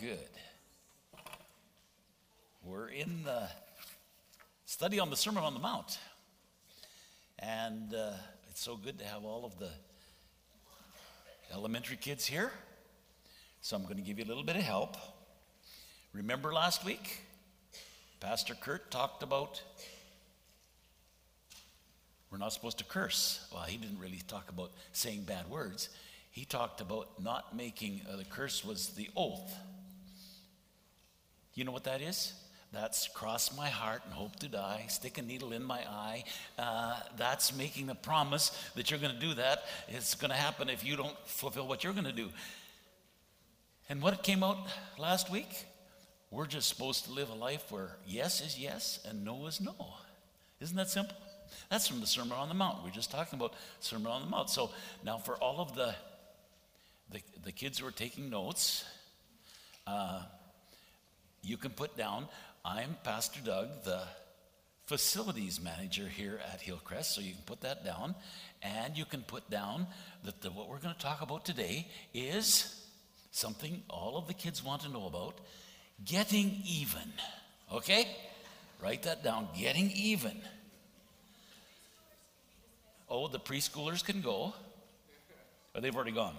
good. We're in the study on the Sermon on the Mount. And uh, it's so good to have all of the elementary kids here. So I'm going to give you a little bit of help. Remember last week? Pastor Kurt talked about we're not supposed to curse. Well, he didn't really talk about saying bad words. He talked about not making, uh, the curse was the oath. You know what that is? That's cross my heart and hope to die, stick a needle in my eye. Uh, that's making the promise that you're going to do that. It's going to happen if you don't fulfill what you're going to do. And what came out last week? We're just supposed to live a life where yes is yes and no is no. Isn't that simple? That's from the Sermon on the Mount. We are just talking about Sermon on the Mount. So now for all of the the, the kids who are taking notes, uh, you can put down, I'm Pastor Doug, the facilities manager here at Hillcrest. So you can put that down. And you can put down that the, what we're going to talk about today is something all of the kids want to know about getting even. Okay? Write that down getting even. Oh, the preschoolers can go. Or they've already gone.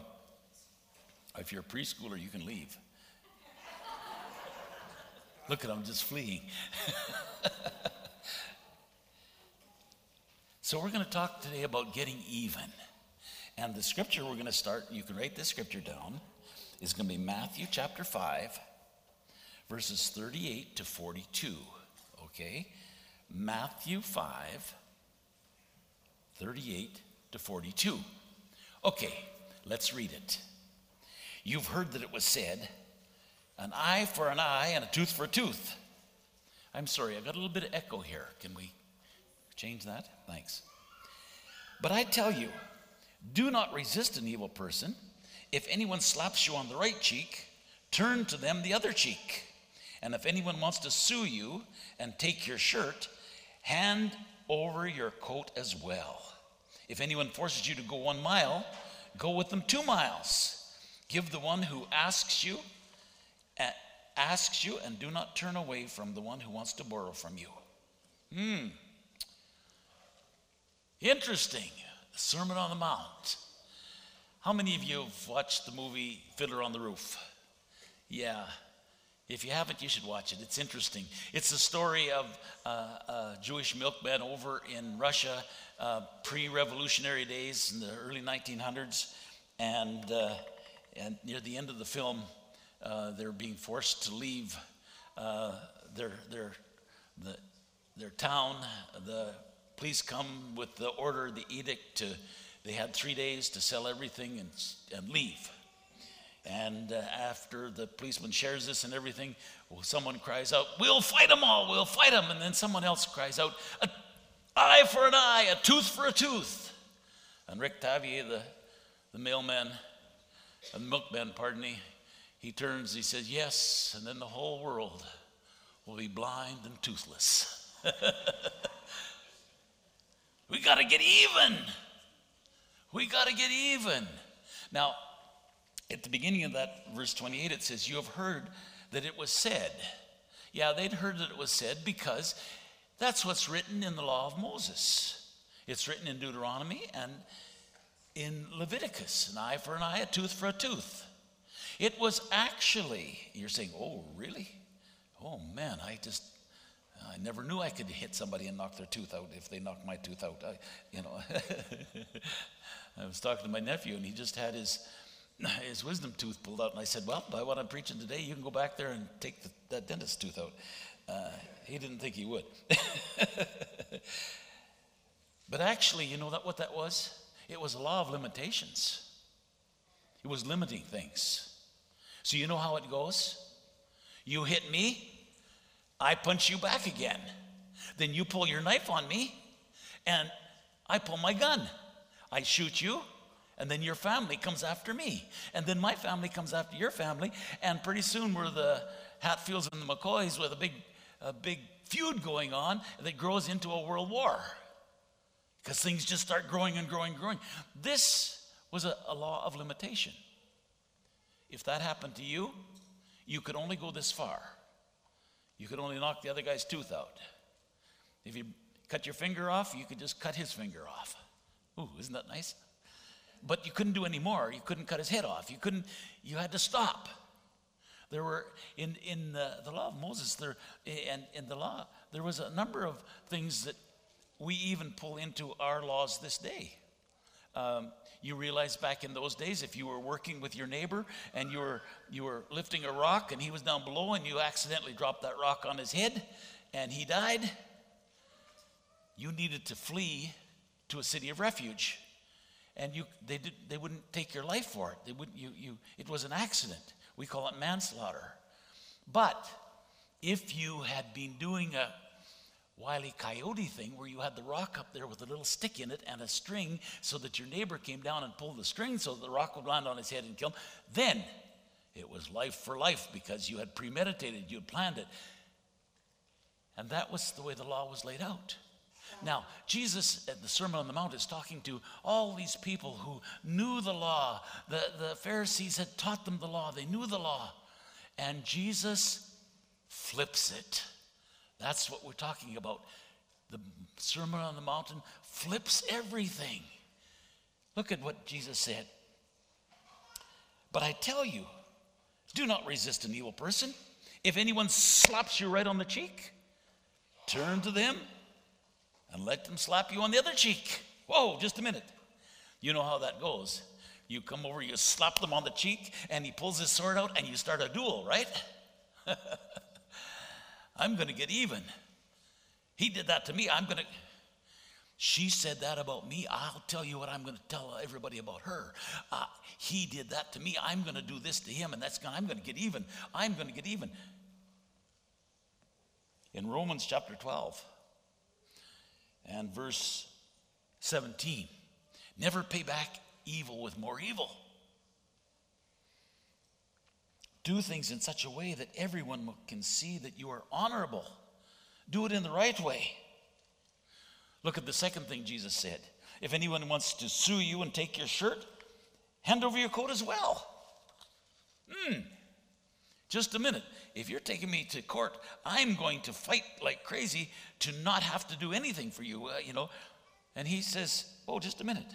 If you're a preschooler, you can leave. Look at them just fleeing. so, we're going to talk today about getting even. And the scripture we're going to start, you can write this scripture down, is going to be Matthew chapter 5, verses 38 to 42. Okay? Matthew 5, 38 to 42. Okay, let's read it. You've heard that it was said, an eye for an eye and a tooth for a tooth. I'm sorry, I've got a little bit of echo here. Can we change that? Thanks. But I tell you, do not resist an evil person. If anyone slaps you on the right cheek, turn to them the other cheek. And if anyone wants to sue you and take your shirt, hand over your coat as well. If anyone forces you to go one mile, go with them two miles. Give the one who asks you, asks you, and do not turn away from the one who wants to borrow from you. Hmm. Interesting. The Sermon on the Mount. How many of you have watched the movie Fiddler on the Roof? Yeah. If you haven't, you should watch it. It's interesting. It's the story of uh, a Jewish milkman over in Russia, uh, pre revolutionary days in the early 1900s. And uh, and near the end of the film, uh, they're being forced to leave uh, their, their, the, their town. The police come with the order, the edict to, they had three days to sell everything and, and leave. And uh, after the policeman shares this and everything, well, someone cries out, We'll fight them all, we'll fight them. And then someone else cries out, An eye for an eye, a tooth for a tooth. And Rick Tevye, the, the mailman, the milkman, pardon me, he turns, he says, Yes, and then the whole world will be blind and toothless. we got to get even. We got to get even. Now, at the beginning of that verse 28, it says, You have heard that it was said. Yeah, they'd heard that it was said because that's what's written in the law of Moses. It's written in Deuteronomy and in Leviticus an eye for an eye, a tooth for a tooth. It was actually, you're saying, oh, really? Oh, man, I just, I never knew I could hit somebody and knock their tooth out if they knocked my tooth out. I, you know, I was talking to my nephew and he just had his, his wisdom tooth pulled out. And I said, well, by what I'm preaching today, you can go back there and take the, that dentist's tooth out. Uh, he didn't think he would. but actually, you know that what that was? It was a law of limitations, it was limiting things. So, you know how it goes? You hit me, I punch you back again. Then you pull your knife on me, and I pull my gun. I shoot you, and then your family comes after me. And then my family comes after your family, and pretty soon we're the Hatfields and the McCoys with a big, a big feud going on that grows into a world war because things just start growing and growing and growing. This was a, a law of limitation. If that happened to you, you could only go this far. You could only knock the other guy's tooth out. If you cut your finger off, you could just cut his finger off. Ooh, isn't that nice? But you couldn't do any more. You couldn't cut his head off. You couldn't, you had to stop. There were, in, in the, the law of Moses, there, and in the law, there was a number of things that we even pull into our laws this day. Um, you realize back in those days, if you were working with your neighbor and you were, you were lifting a rock and he was down below and you accidentally dropped that rock on his head and he died, you needed to flee to a city of refuge. And you, they, did, they wouldn't take your life for it. They wouldn't, you, you, it was an accident. We call it manslaughter. But if you had been doing a wily coyote thing where you had the rock up there with a little stick in it and a string so that your neighbor came down and pulled the string so that the rock would land on his head and kill him, then it was life for life because you had premeditated, you had planned it. And that was the way the law was laid out. Now, Jesus at the Sermon on the Mount is talking to all these people who knew the law. The, the Pharisees had taught them the law, they knew the law. And Jesus flips it. That's what we're talking about. The Sermon on the Mountain flips everything. Look at what Jesus said. But I tell you, do not resist an evil person. If anyone slaps you right on the cheek, turn to them and let them slap you on the other cheek. Whoa, just a minute. You know how that goes. You come over, you slap them on the cheek, and he pulls his sword out, and you start a duel, right? I'm going to get even. He did that to me. I'm going to. She said that about me. I'll tell you what I'm going to tell everybody about her. Uh, he did that to me. I'm going to do this to him, and that's going. I'm going to get even. I'm going to get even. In Romans chapter 12 and verse 17, never pay back evil with more evil. Do things in such a way that everyone can see that you are honorable. Do it in the right way. Look at the second thing Jesus said. If anyone wants to sue you and take your shirt, hand over your coat as well. Hmm. Just a minute. If you're taking me to court, I'm going to fight like crazy to not have to do anything for you, uh, you know. And he says, Oh, just a minute.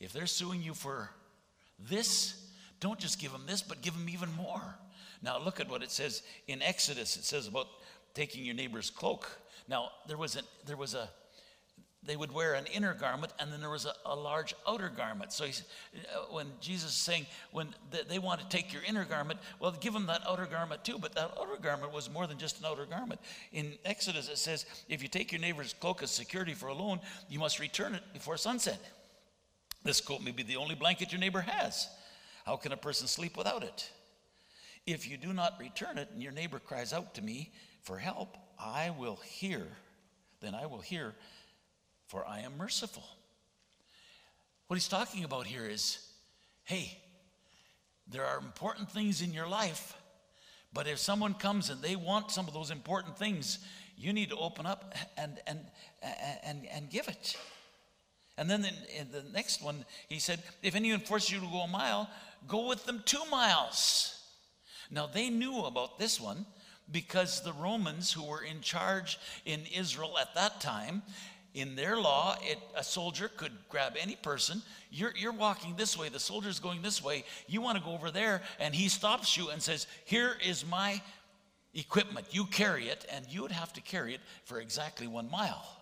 If they're suing you for this, don't just give them this, but give them even more. Now, look at what it says in Exodus. It says about taking your neighbor's cloak. Now, there was a, there was a, they would wear an inner garment and then there was a, a large outer garment. So uh, when Jesus is saying, when they want to take your inner garment, well, give them that outer garment too. But that outer garment was more than just an outer garment. In Exodus, it says, if you take your neighbor's cloak as security for a loan, you must return it before sunset. This coat may be the only blanket your neighbor has. How can a person sleep without it? If you do not return it and your neighbor cries out to me for help, I will hear, then I will hear, for I am merciful. What he's talking about here is hey, there are important things in your life, but if someone comes and they want some of those important things, you need to open up and, and, and, and give it. And then in, in the next one, he said, if anyone forces you to go a mile, go with them two miles. Now they knew about this one because the Romans who were in charge in Israel at that time, in their law, it, a soldier could grab any person. You're, you're walking this way, the soldier's going this way. You want to go over there, and he stops you and says, Here is my equipment. You carry it, and you would have to carry it for exactly one mile.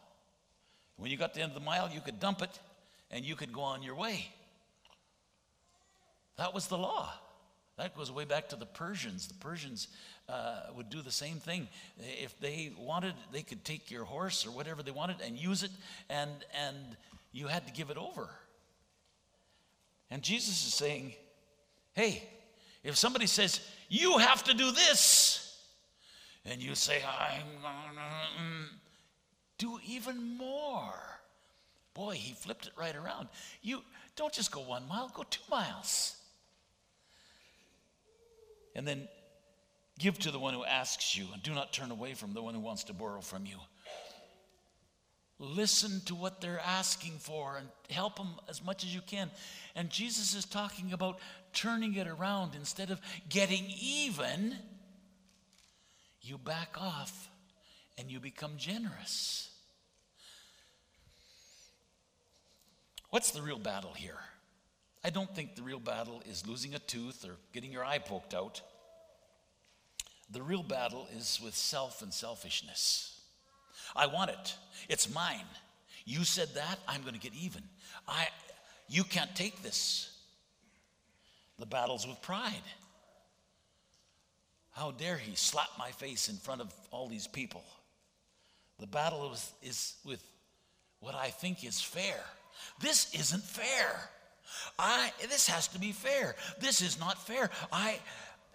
When you got to the end of the mile, you could dump it and you could go on your way. That was the law. That goes way back to the Persians. The Persians uh, would do the same thing. If they wanted, they could take your horse or whatever they wanted and use it, and, and you had to give it over. And Jesus is saying, hey, if somebody says, you have to do this, and you say, I'm gonna mm, do even more. Boy, he flipped it right around. You don't just go one mile, go two miles. And then give to the one who asks you, and do not turn away from the one who wants to borrow from you. Listen to what they're asking for and help them as much as you can. And Jesus is talking about turning it around instead of getting even, you back off and you become generous. What's the real battle here? I don't think the real battle is losing a tooth or getting your eye poked out. The real battle is with self and selfishness. I want it. It's mine. You said that, I'm going to get even. I you can't take this. The battle's with pride. How dare he slap my face in front of all these people? The battle is, is with what I think is fair. This isn't fair. I this has to be fair. This is not fair. I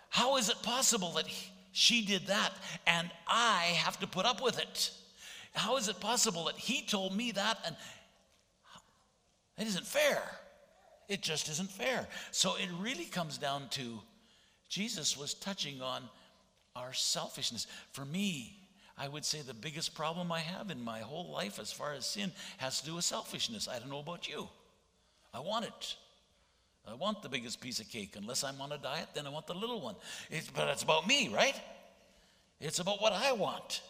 how is it possible that he, she did that and I have to put up with it? How is it possible that he told me that and it isn't fair? It just isn't fair. So it really comes down to Jesus was touching on our selfishness. For me, I would say the biggest problem I have in my whole life as far as sin has to do with selfishness. I don't know about you. I want it. I want the biggest piece of cake. Unless I'm on a diet, then I want the little one. It's, but it's about me, right? It's about what I want.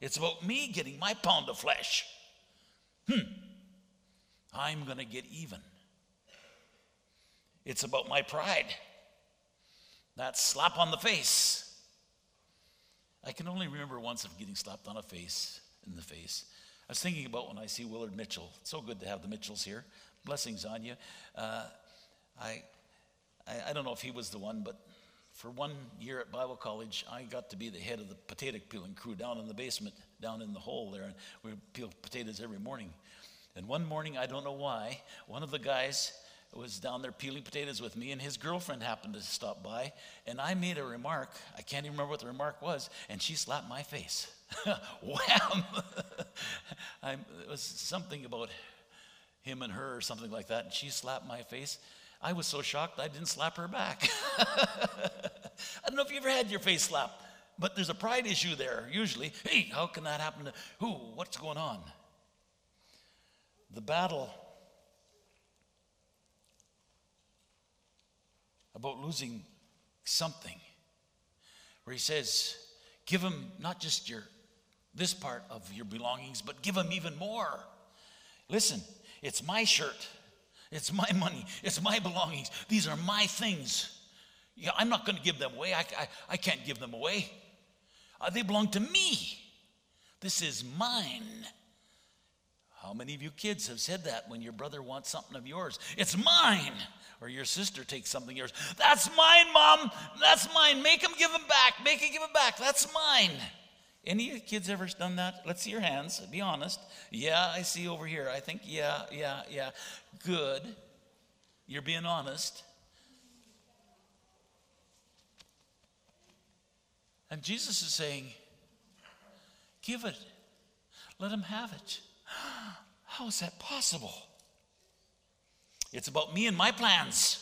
It's about me getting my pound of flesh. Hmm. I'm going to get even. It's about my pride. That slap on the face. I can only remember once of getting slapped on a face in the face. I was thinking about when I see Willard Mitchell. It's so good to have the Mitchells here. Blessings on you. Uh, I, I, I don't know if he was the one, but for one year at Bible college, I got to be the head of the potato peeling crew down in the basement, down in the hole there, and we peel potatoes every morning. And one morning, I don't know why, one of the guys was down there peeling potatoes with me, and his girlfriend happened to stop by, and I made a remark. I can't even remember what the remark was, and she slapped my face. Wham! it was something about him and her or something like that, and she slapped my face. I was so shocked I didn't slap her back. I don't know if you ever had your face slapped, but there's a pride issue there usually. Hey, how can that happen to who? What's going on? The battle about losing something, where he says, Give him not just your this part of your belongings, but give him even more. Listen, it's my shirt. It's my money. It's my belongings. These are my things. Yeah, I'm not going to give them away. I, I, I can't give them away. Uh, they belong to me. This is mine. How many of you kids have said that when your brother wants something of yours? It's mine. Or your sister takes something yours. That's mine, mom. That's mine. Make him give him back. Make him give him back. That's mine. Any kids ever done that? Let's see your hands. Be honest. Yeah, I see over here. I think, yeah, yeah, yeah. Good. You're being honest. And Jesus is saying, Give it. Let him have it. How is that possible? It's about me and my plans.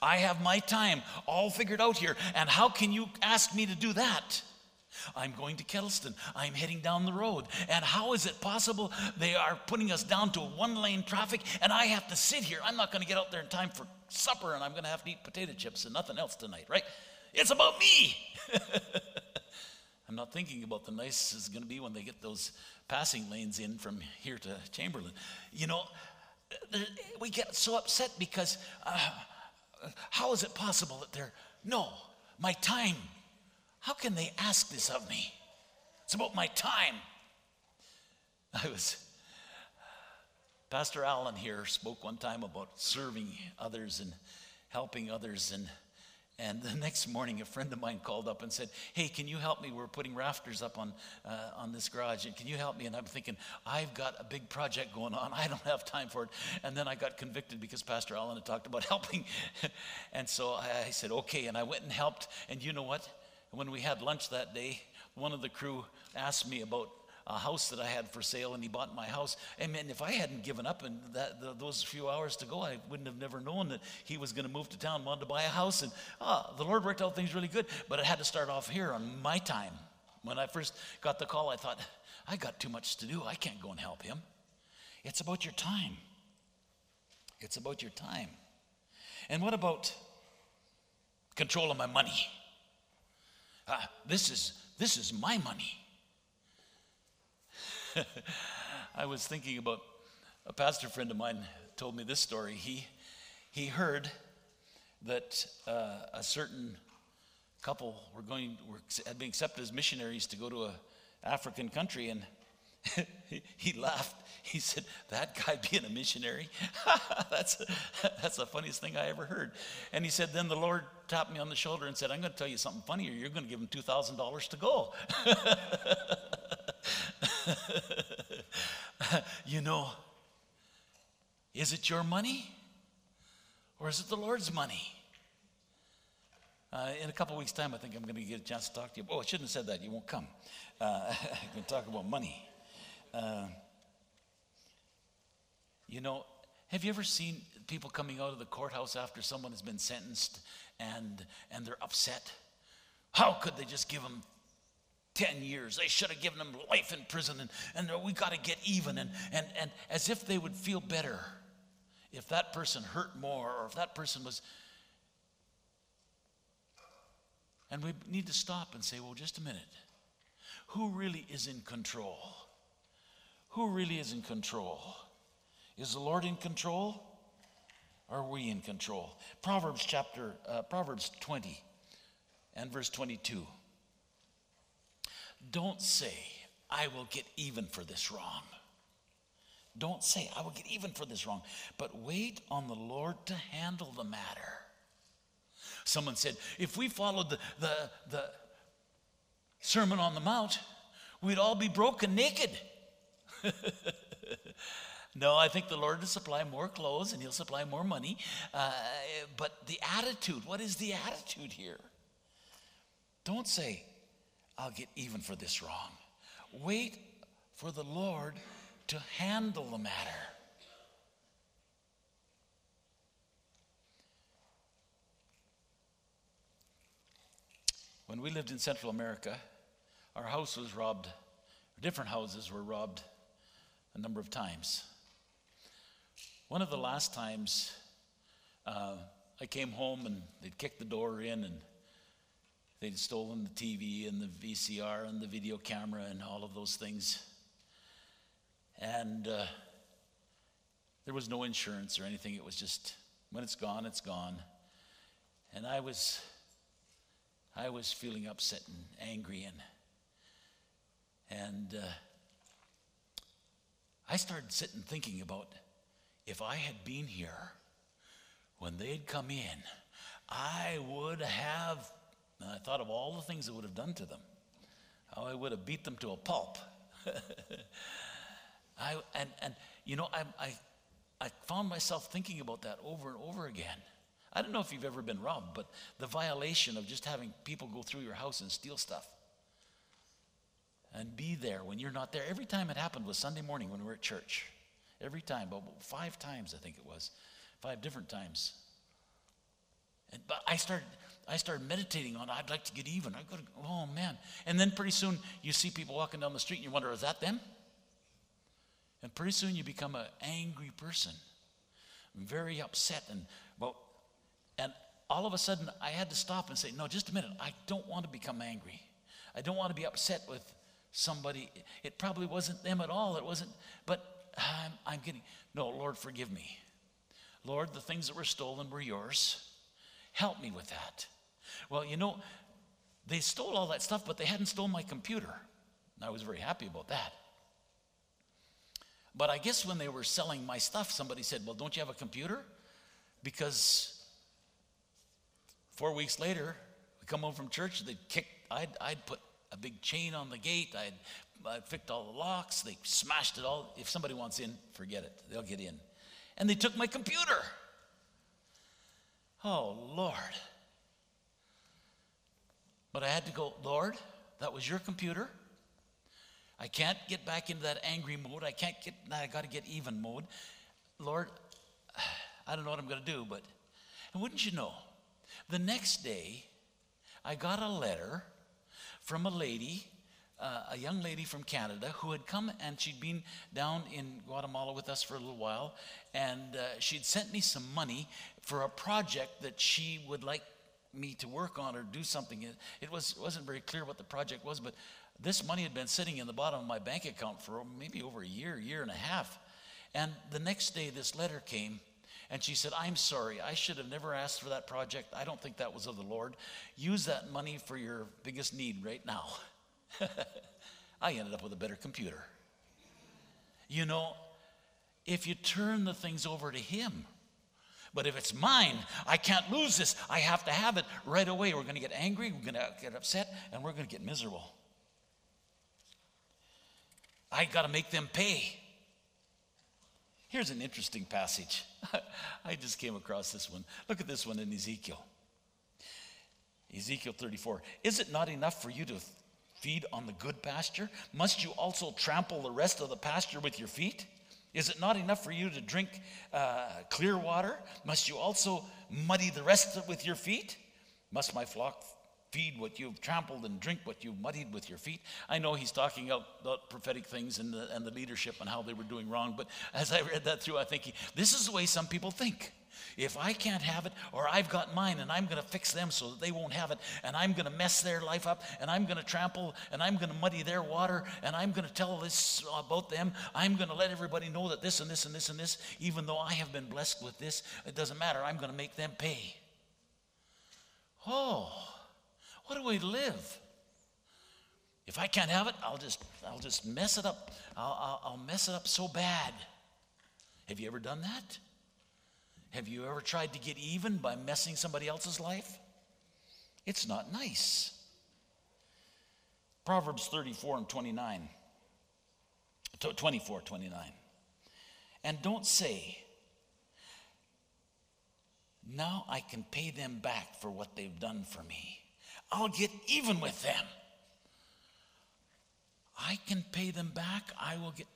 I have my time all figured out here. And how can you ask me to do that? I'm going to Kettleston. I'm heading down the road. And how is it possible they are putting us down to one lane traffic and I have to sit here? I'm not going to get out there in time for supper and I'm going to have to eat potato chips and nothing else tonight, right? It's about me. I'm not thinking about the nice is going to be when they get those passing lanes in from here to Chamberlain. You know, we get so upset because uh, how is it possible that they're, no, my time how can they ask this of me? It's about my time. I was, Pastor Allen here spoke one time about serving others and helping others. And, and the next morning, a friend of mine called up and said, Hey, can you help me? We're putting rafters up on, uh, on this garage. And can you help me? And I'm thinking, I've got a big project going on. I don't have time for it. And then I got convicted because Pastor Allen had talked about helping. and so I said, Okay. And I went and helped. And you know what? When we had lunch that day, one of the crew asked me about a house that I had for sale, and he bought my house. And man, if I hadn't given up in that the, those few hours to go, I wouldn't have never known that he was going to move to town, wanted to buy a house, and ah, the Lord worked out things really good. But it had to start off here on my time. When I first got the call, I thought, I got too much to do. I can't go and help him. It's about your time. It's about your time. And what about control of my money? Uh, this is this is my money. I was thinking about a pastor friend of mine told me this story. He he heard that uh, a certain couple were going were, had been accepted as missionaries to go to a African country, and he, he laughed. He said, "That guy being a missionary, that's that's the funniest thing I ever heard." And he said, "Then the Lord tapped me on the shoulder and said, "I'm going to tell you something funny, or you're going to give him two thousand dollars to go." you know, is it your money, or is it the Lord's money? Uh, in a couple weeks' time, I think I'm going to get a chance to talk to you. Oh, I shouldn't have said that. You won't come. Uh, going to talk about money. Uh, you know, have you ever seen people coming out of the courthouse after someone has been sentenced and, and they're upset? How could they just give them 10 years? They should have given them life in prison and, and we got to get even. And, and, and as if they would feel better if that person hurt more or if that person was And we need to stop and say, well, just a minute. Who really is in control? Who really is in control? Is the Lord in control? Are we in control? Proverbs chapter, uh, Proverbs 20 and verse 22. Don't say, I will get even for this wrong. Don't say, I will get even for this wrong. But wait on the Lord to handle the matter. Someone said, if we followed the, the, the Sermon on the Mount, we'd all be broken naked. no, I think the Lord will supply more clothes and He'll supply more money. Uh, but the attitude, what is the attitude here? Don't say, I'll get even for this wrong. Wait for the Lord to handle the matter. When we lived in Central America, our house was robbed, different houses were robbed a number of times. One of the last times, uh, I came home and they'd kicked the door in and they'd stolen the TV and the VCR and the video camera and all of those things. And uh, there was no insurance or anything. It was just, when it's gone, it's gone. And I was I was feeling upset and angry and and uh, I started sitting thinking about if I had been here when they'd come in, I would have. I thought of all the things I would have done to them. How I would have beat them to a pulp. I and and you know I I I found myself thinking about that over and over again. I don't know if you've ever been robbed, but the violation of just having people go through your house and steal stuff and be there when you're not there. Every time it happened was Sunday morning when we were at church. Every time, about five times I think it was, five different times. And, but I started, I started meditating on. I'd like to get even. I go. Oh man! And then pretty soon you see people walking down the street and you wonder, is that them? And pretty soon you become an angry person, very upset and well, and all of a sudden, I had to stop and say, No, just a minute. I don't want to become angry. I don't want to be upset with somebody. It probably wasn't them at all. It wasn't, but I'm, I'm getting, no, Lord, forgive me. Lord, the things that were stolen were yours. Help me with that. Well, you know, they stole all that stuff, but they hadn't stolen my computer. And I was very happy about that. But I guess when they were selling my stuff, somebody said, Well, don't you have a computer? Because Four weeks later, we come home from church, they'd kick, I'd, I'd put a big chain on the gate, I'd, I'd fixed all the locks, they smashed it all. If somebody wants in, forget it, they'll get in. And they took my computer. Oh, Lord. But I had to go, Lord, that was your computer. I can't get back into that angry mode. I can't get, I got to get even mode. Lord, I don't know what I'm going to do, but, and wouldn't you know, the next day, I got a letter from a lady uh, a young lady from Canada who had come and she'd been down in Guatemala with us for a little while, and uh, she'd sent me some money for a project that she would like me to work on or do something. It, it was, wasn't very clear what the project was, but this money had been sitting in the bottom of my bank account for maybe over a year, year and a half. And the next day, this letter came, and she said, I'm sorry, I should have never asked for that project. I don't think that was of the Lord. Use that money for your biggest need right now. I ended up with a better computer. You know, if you turn the things over to Him, but if it's mine, I can't lose this. I have to have it right away. We're going to get angry, we're going to get upset, and we're going to get miserable. I got to make them pay. Here's an interesting passage. I just came across this one. Look at this one in Ezekiel. Ezekiel 34. Is it not enough for you to feed on the good pasture? Must you also trample the rest of the pasture with your feet? Is it not enough for you to drink uh, clear water? Must you also muddy the rest with your feet? Must my flock feed what you've trampled and drink what you've muddied with your feet. I know he's talking about prophetic things and the, and the leadership and how they were doing wrong, but as I read that through, I think this is the way some people think. If I can't have it, or I've got mine and I'm going to fix them so that they won't have it, and I'm going to mess their life up, and I'm going to trample, and I'm going to muddy their water, and I'm going to tell this about them, I'm going to let everybody know that this and this and this and this, even though I have been blessed with this, it doesn't matter. I'm going to make them pay. Oh, what do we live. If I can't have it, I'll just, I'll just mess it up. I'll, I'll, I'll mess it up so bad. Have you ever done that? Have you ever tried to get even by messing somebody else's life? It's not nice. Proverbs 34 and 29. 24, 29. And don't say, now I can pay them back for what they've done for me. I'll get even with them. I can pay them back. I will get.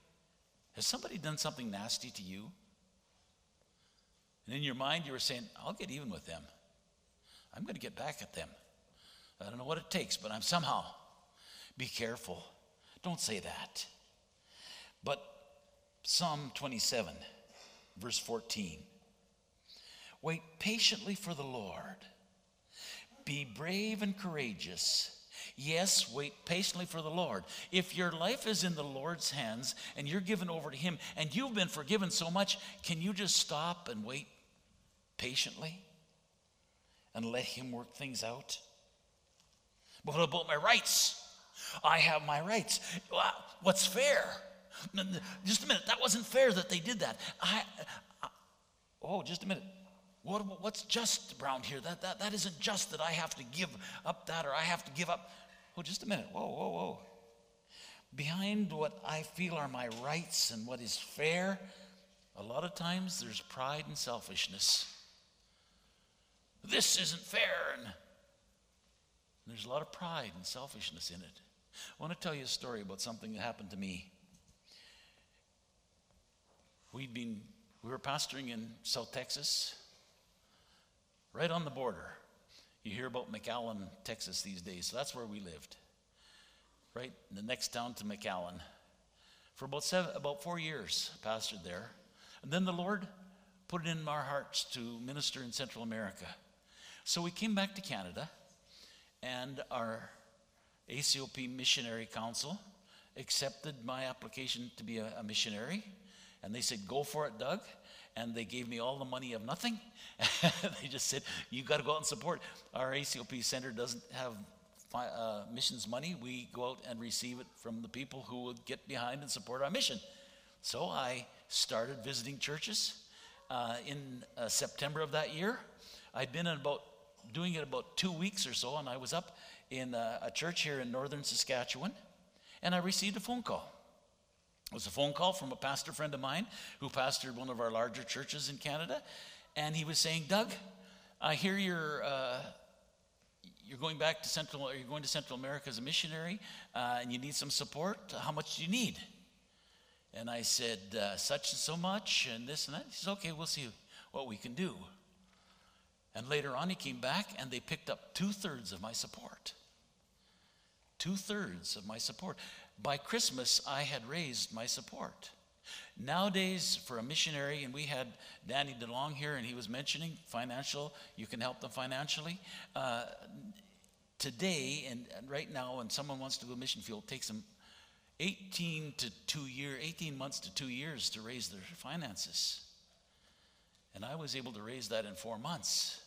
Has somebody done something nasty to you? And in your mind, you were saying, I'll get even with them. I'm going to get back at them. I don't know what it takes, but I'm somehow. Be careful. Don't say that. But Psalm 27, verse 14 Wait patiently for the Lord. Be brave and courageous. Yes, wait patiently for the Lord. If your life is in the Lord's hands and you're given over to Him and you've been forgiven so much, can you just stop and wait patiently and let Him work things out? But what about my rights? I have my rights. What's fair? Just a minute. That wasn't fair that they did that. I, I oh, just a minute. What, what's just around here? That, that, that isn't just that I have to give up that or I have to give up. Oh, just a minute. Whoa, whoa, whoa. Behind what I feel are my rights and what is fair, a lot of times there's pride and selfishness this isn't fair. And there's a lot of pride and selfishness in it. I want to tell you a story about something that happened to me. We'd been, we were pastoring in South Texas, right on the border. You hear about McAllen, Texas these days. So that's where we lived, right in the next town to McAllen. For about seven, about four years, pastored there. And then the Lord put it in our hearts to minister in Central America. So we came back to Canada, and our ACOP Missionary Council accepted my application to be a, a missionary. And they said, Go for it, Doug. And they gave me all the money of nothing. they just said, You got to go out and support. Our ACOP center doesn't have uh, missions money. We go out and receive it from the people who would get behind and support our mission. So I started visiting churches uh, in uh, September of that year. I'd been about doing it about two weeks or so, and I was up in a, a church here in northern Saskatchewan, and I received a phone call. It was a phone call from a pastor friend of mine who pastored one of our larger churches in Canada, and he was saying, "Doug, I hear you're uh, you're going back to Central, you're going to Central America as a missionary, uh, and you need some support. How much do you need?" And I said, uh, "Such and so much, and this and that." He says, "Okay, we'll see what we can do." And later on, he came back and they picked up two thirds of my support. two thirds of my support. By Christmas, I had raised my support. Nowadays, for a missionary, and we had Danny DeLong here, and he was mentioning financial, you can help them financially. Uh, today, and, and right now, when someone wants to go mission field, it takes them 18 to two year, 18 months to two years to raise their finances. And I was able to raise that in four months.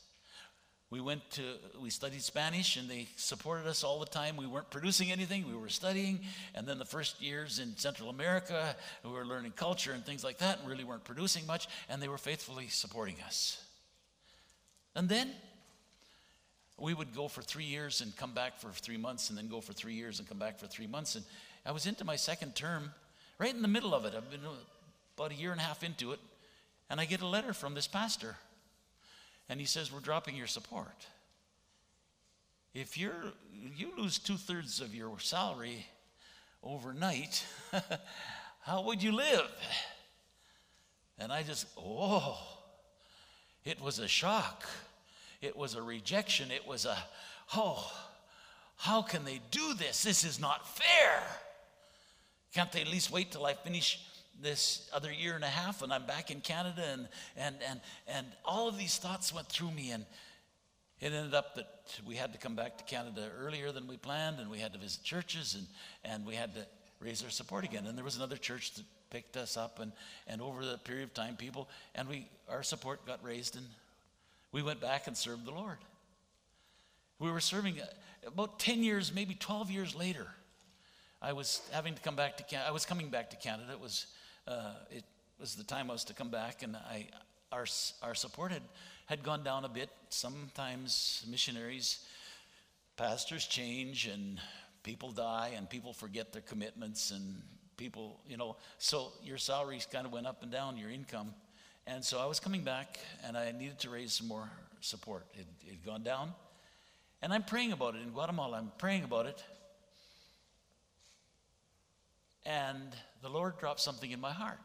We went to, we studied Spanish and they supported us all the time. We weren't producing anything, we were studying. And then the first years in Central America, we were learning culture and things like that and really weren't producing much. And they were faithfully supporting us. And then we would go for three years and come back for three months and then go for three years and come back for three months. And I was into my second term, right in the middle of it. I've been about a year and a half into it. And I get a letter from this pastor and he says, We're dropping your support. If you're, you lose two thirds of your salary overnight, how would you live? And I just, oh, it was a shock. It was a rejection. It was a, oh, how can they do this? This is not fair. Can't they at least wait till I finish this other year and a half and I'm back in Canada and and and and all of these thoughts went through me and it ended up that we had to come back to Canada earlier than we planned and we had to visit churches and and we had to raise our support again and there was another church that picked us up and and over the period of time people and we our support got raised and we went back and served the Lord. We were serving uh, about 10 years maybe 12 years later. I was having to come back to Canada. I was coming back to Canada. It was uh, it was the time I was to come back, and I, our, our support had, had gone down a bit. Sometimes missionaries, pastors change, and people die, and people forget their commitments, and people, you know, so your salaries kind of went up and down, your income. And so I was coming back, and I needed to raise some more support. It had gone down. And I'm praying about it in Guatemala. I'm praying about it. And the Lord dropped something in my heart.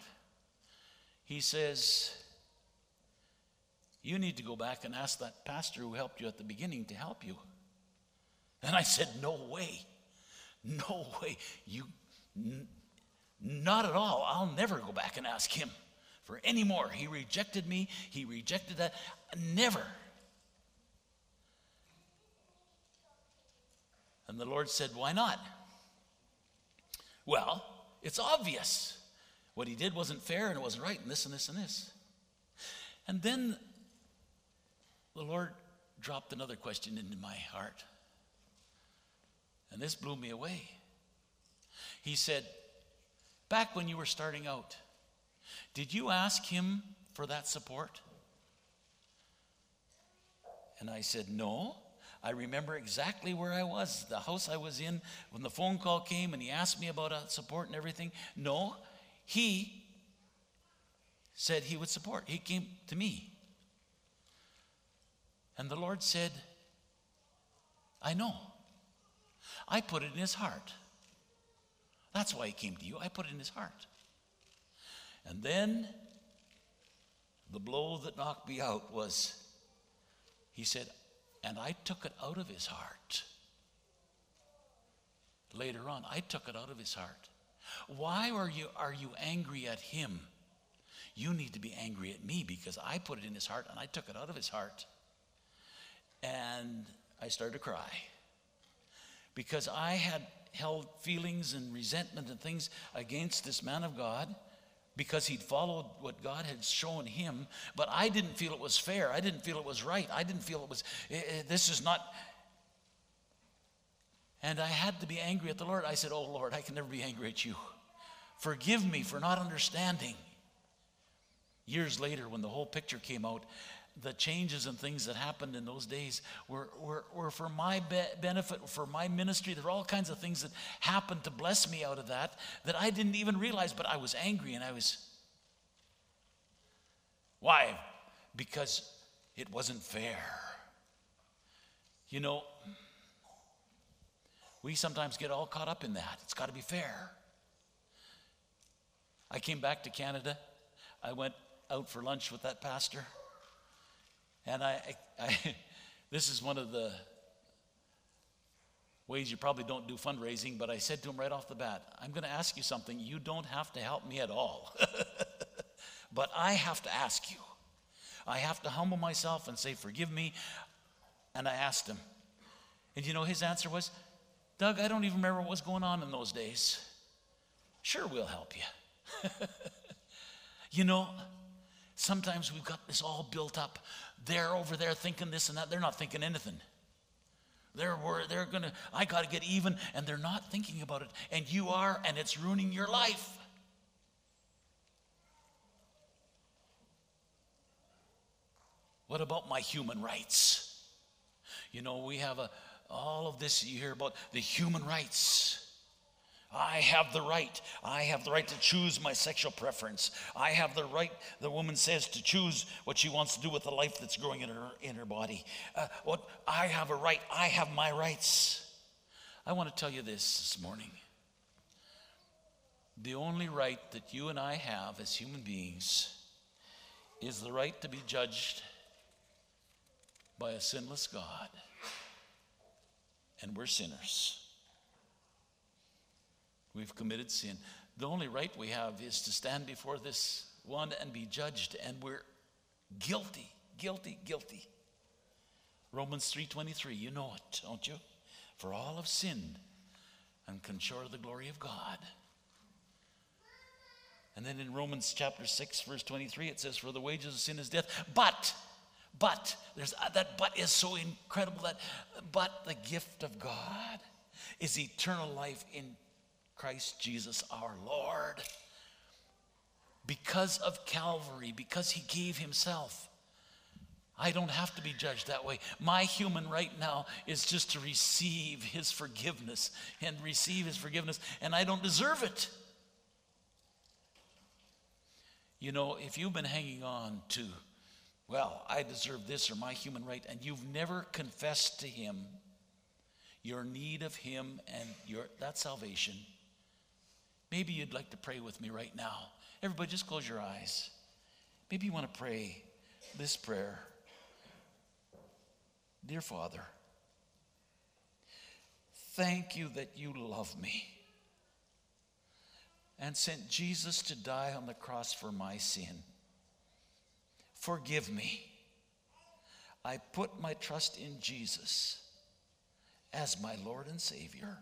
He says, You need to go back and ask that pastor who helped you at the beginning to help you. And I said, No way. No way. You, n- not at all. I'll never go back and ask him for any more. He rejected me. He rejected that. Never. And the Lord said, Why not? Well, it's obvious. What he did wasn't fair and it wasn't right, and this and this and this. And then the Lord dropped another question into my heart. And this blew me away. He said, Back when you were starting out, did you ask him for that support? And I said, No. I remember exactly where I was, the house I was in when the phone call came and he asked me about uh, support and everything. No, he said he would support. He came to me. And the Lord said, I know. I put it in his heart. That's why he came to you. I put it in his heart. And then the blow that knocked me out was he said, and I took it out of his heart. Later on, I took it out of his heart. Why are you, are you angry at him? You need to be angry at me because I put it in his heart and I took it out of his heart. And I started to cry because I had held feelings and resentment and things against this man of God because he'd followed what God had shown him, but I didn't feel it was fair. I didn't feel it was right. I didn't feel it was, eh, eh, this is not. And I had to be angry at the Lord. I said, Oh Lord, I can never be angry at you. Forgive me for not understanding. Years later, when the whole picture came out, the changes and things that happened in those days were, were, were for my be- benefit, for my ministry. There were all kinds of things that happened to bless me out of that that I didn't even realize, but I was angry and I was. Why? Because it wasn't fair. You know, we sometimes get all caught up in that. It's got to be fair. I came back to Canada. I went out for lunch with that pastor. And I, I, this is one of the ways you probably don't do fundraising, but I said to him right off the bat, I'm going to ask you something. You don't have to help me at all. but I have to ask you. I have to humble myself and say, Forgive me. And I asked him. And you know, his answer was, Doug, I don't even remember what was going on in those days. Sure, we'll help you. you know, sometimes we've got this all built up. They're over there thinking this and that. They're not thinking anything. They're, they're going to, I got to get even, and they're not thinking about it. And you are, and it's ruining your life. What about my human rights? You know, we have a, all of this you hear about the human rights. I have the right. I have the right to choose my sexual preference. I have the right, the woman says, to choose what she wants to do with the life that's growing in her, in her body. Uh, what, I have a right. I have my rights. I want to tell you this this morning. The only right that you and I have as human beings is the right to be judged by a sinless God. And we're sinners. We've committed sin. The only right we have is to stand before this one and be judged, and we're guilty, guilty, guilty. Romans 3:23, you know it, don't you? For all have sinned and come short of the glory of God. And then in Romans chapter 6, verse 23, it says, For the wages of sin is death. But, but, there's uh, that but is so incredible that but the gift of God is eternal life in Christ Jesus our Lord. Because of Calvary, because he gave himself, I don't have to be judged that way. My human right now is just to receive his forgiveness and receive his forgiveness, and I don't deserve it. You know, if you've been hanging on to, well, I deserve this or my human right, and you've never confessed to him your need of him and your that salvation, Maybe you'd like to pray with me right now. Everybody, just close your eyes. Maybe you want to pray this prayer Dear Father, thank you that you love me and sent Jesus to die on the cross for my sin. Forgive me. I put my trust in Jesus as my Lord and Savior.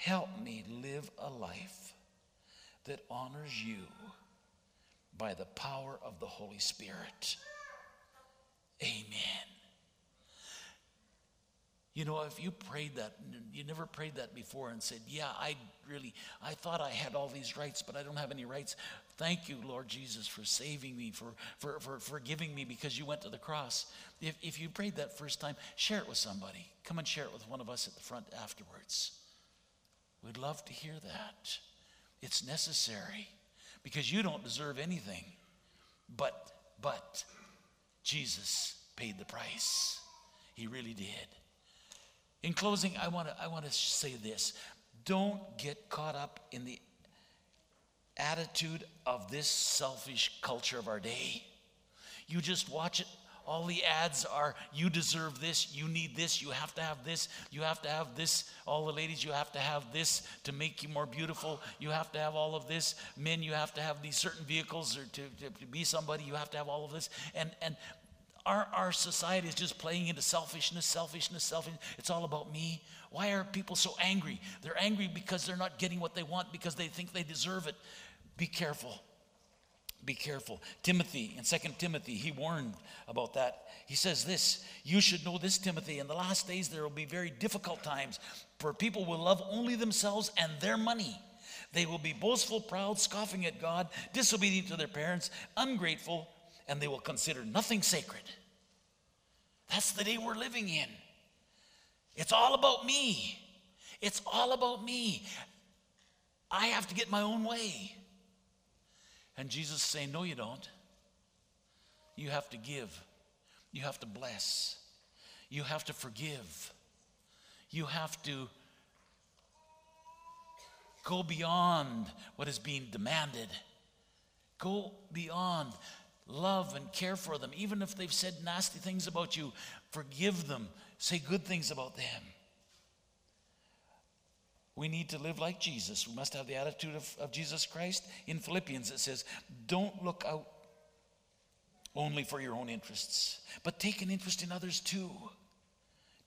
Help me live a life that honors you by the power of the Holy Spirit. Amen. You know, if you prayed that, you never prayed that before and said, Yeah, I really, I thought I had all these rights, but I don't have any rights. Thank you, Lord Jesus, for saving me, for, for, for forgiving me because you went to the cross. If, if you prayed that first time, share it with somebody. Come and share it with one of us at the front afterwards. We'd love to hear that. It's necessary because you don't deserve anything. But, but, Jesus paid the price. He really did. In closing, I want to I want to say this. Don't get caught up in the attitude of this selfish culture of our day. You just watch it all the ads are you deserve this, you need this, you have to have this, you have to have this. All the ladies, you have to have this to make you more beautiful. You have to have all of this. Men, you have to have these certain vehicles or to, to, to be somebody, you have to have all of this. And and our, our society is just playing into selfishness, selfishness, selfishness. It's all about me. Why are people so angry? They're angry because they're not getting what they want because they think they deserve it. Be careful be careful. Timothy, in Second Timothy, he warned about that. He says this You should know this, Timothy. In the last days, there will be very difficult times, for people will love only themselves and their money. They will be boastful, proud, scoffing at God, disobedient to their parents, ungrateful, and they will consider nothing sacred. That's the day we're living in. It's all about me. It's all about me. I have to get my own way. And Jesus saying, No, you don't. You have to give, you have to bless, you have to forgive, you have to go beyond what is being demanded. Go beyond. Love and care for them. Even if they've said nasty things about you, forgive them. say good things about them. We need to live like Jesus. We must have the attitude of, of Jesus Christ. In Philippians, it says, Don't look out only for your own interests, but take an interest in others too.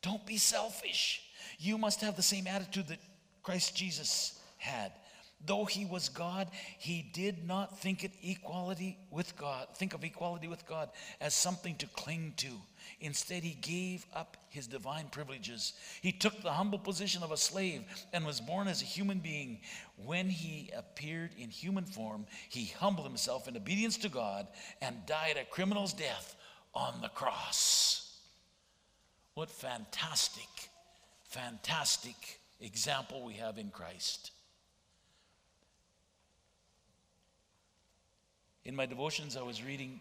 Don't be selfish. You must have the same attitude that Christ Jesus had. Though he was God, he did not think it equality with God, think of equality with God as something to cling to. Instead, he gave up his divine privileges. He took the humble position of a slave and was born as a human being. When he appeared in human form, he humbled himself in obedience to God and died a criminal's death on the cross. What fantastic, fantastic example we have in Christ. In my devotions, I was reading,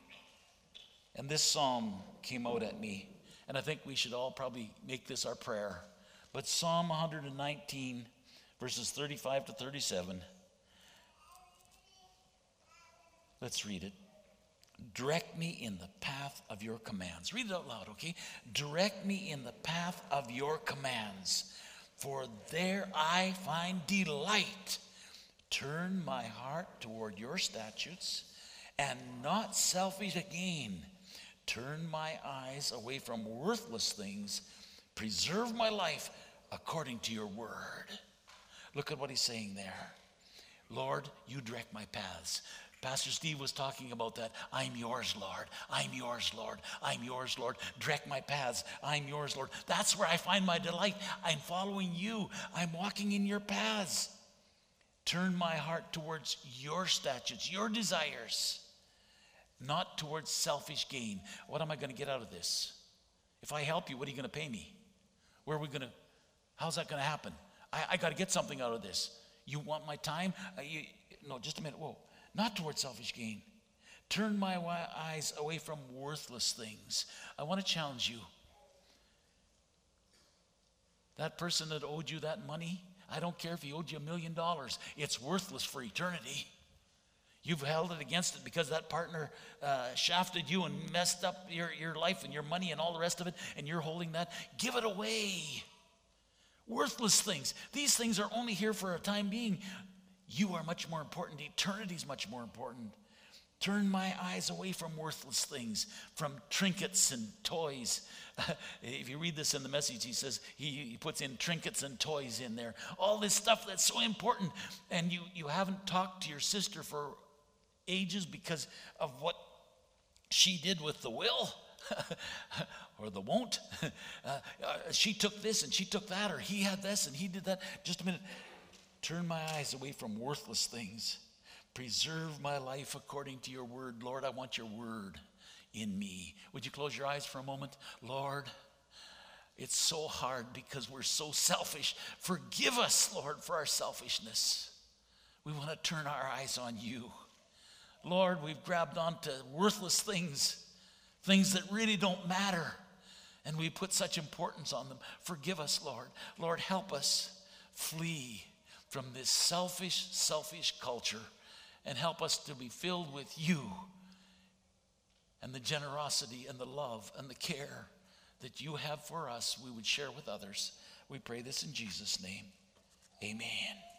and this psalm came out at me. And I think we should all probably make this our prayer. But Psalm 119, verses 35 to 37, let's read it. Direct me in the path of your commands. Read it out loud, okay? Direct me in the path of your commands, for there I find delight. Turn my heart toward your statutes and not selfish gain. Turn my eyes away from worthless things. Preserve my life according to your word. Look at what he's saying there. Lord, you direct my paths. Pastor Steve was talking about that. I'm yours, Lord. I'm yours, Lord. I'm yours, Lord. Direct my paths. I'm yours, Lord. That's where I find my delight. I'm following you. I'm walking in your paths. Turn my heart towards your statutes, your desires not towards selfish gain. What am I going to get out of this? If I help you, what are you going to pay me? Where are we going to, how's that going to happen? I, I got to get something out of this. You want my time? Uh, you, no, just a minute. Whoa. Not towards selfish gain. Turn my eyes away from worthless things. I want to challenge you. That person that owed you that money, I don't care if he owed you a million dollars, it's worthless for eternity. You've held it against it because that partner uh, shafted you and messed up your, your life and your money and all the rest of it, and you're holding that. Give it away. Worthless things. These things are only here for a time being. You are much more important. Eternity is much more important. Turn my eyes away from worthless things, from trinkets and toys. if you read this in the message, he says he, he puts in trinkets and toys in there. All this stuff that's so important. And you, you haven't talked to your sister for ages because of what she did with the will or the won't. Uh, uh, she took this and she took that, or he had this and he did that. Just a minute. Turn my eyes away from worthless things. Preserve my life according to your word. Lord, I want your word in me. Would you close your eyes for a moment? Lord, it's so hard because we're so selfish. Forgive us, Lord, for our selfishness. We want to turn our eyes on you. Lord, we've grabbed onto worthless things, things that really don't matter, and we put such importance on them. Forgive us, Lord. Lord, help us flee from this selfish, selfish culture and help us to be filled with you and the generosity and the love and the care that you have for us, we would share with others. We pray this in Jesus' name. Amen.